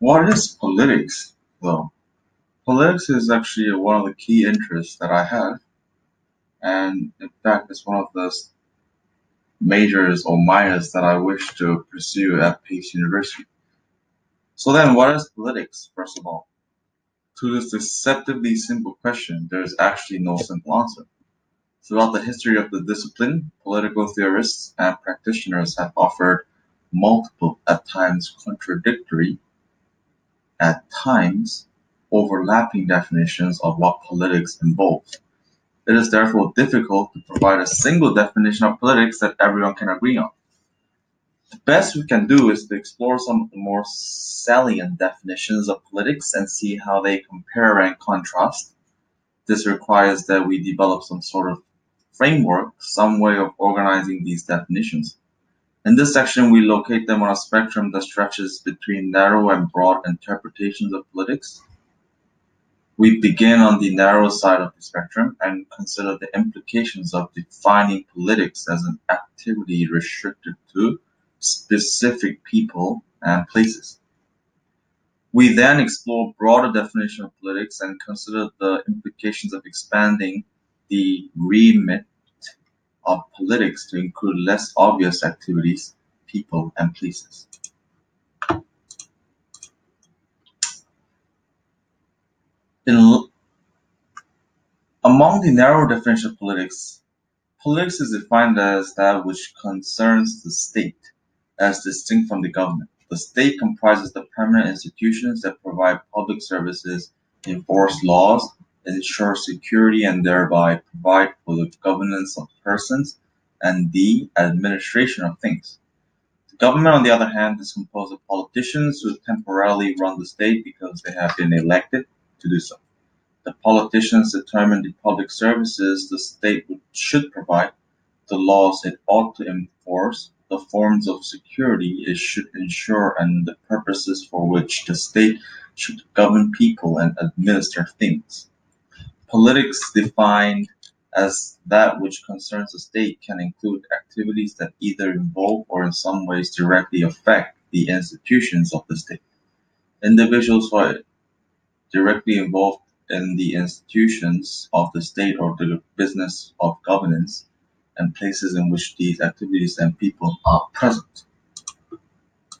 What is politics, though? Politics is actually one of the key interests that I have, and in fact, it's one of the majors or minors that I wish to pursue at Pace University. So then, what is politics, first of all? To this deceptively simple question, there is actually no simple answer. Throughout the history of the discipline, political theorists and practitioners have offered multiple, at times contradictory, at times overlapping definitions of what politics involves. It is therefore difficult to provide a single definition of politics that everyone can agree on. The best we can do is to explore some of the more salient definitions of politics and see how they compare and contrast. This requires that we develop some sort of framework, some way of organizing these definitions. In this section, we locate them on a spectrum that stretches between narrow and broad interpretations of politics. We begin on the narrow side of the spectrum and consider the implications of defining politics as an activity restricted to specific people and places. We then explore broader definition of politics and consider the implications of expanding the remit of politics to include less obvious activities, people, and places. In, among the narrow definition of politics, politics is defined as that which concerns the state, as distinct from the government. The state comprises the permanent institutions that provide public services, enforce laws, ensure security and thereby provide for the governance of persons and the administration of things. The government, on the other hand, is composed of politicians who temporarily run the state because they have been elected to do so. The politicians determine the public services the state should provide, the laws it ought to enforce, the forms of security it should ensure, and the purposes for which the state should govern people and administer things. Politics defined as that which concerns the state can include activities that either involve or in some ways directly affect the institutions of the state. Individuals who are directly involved in the institutions of the state or the business of governance and places in which these activities and people are present.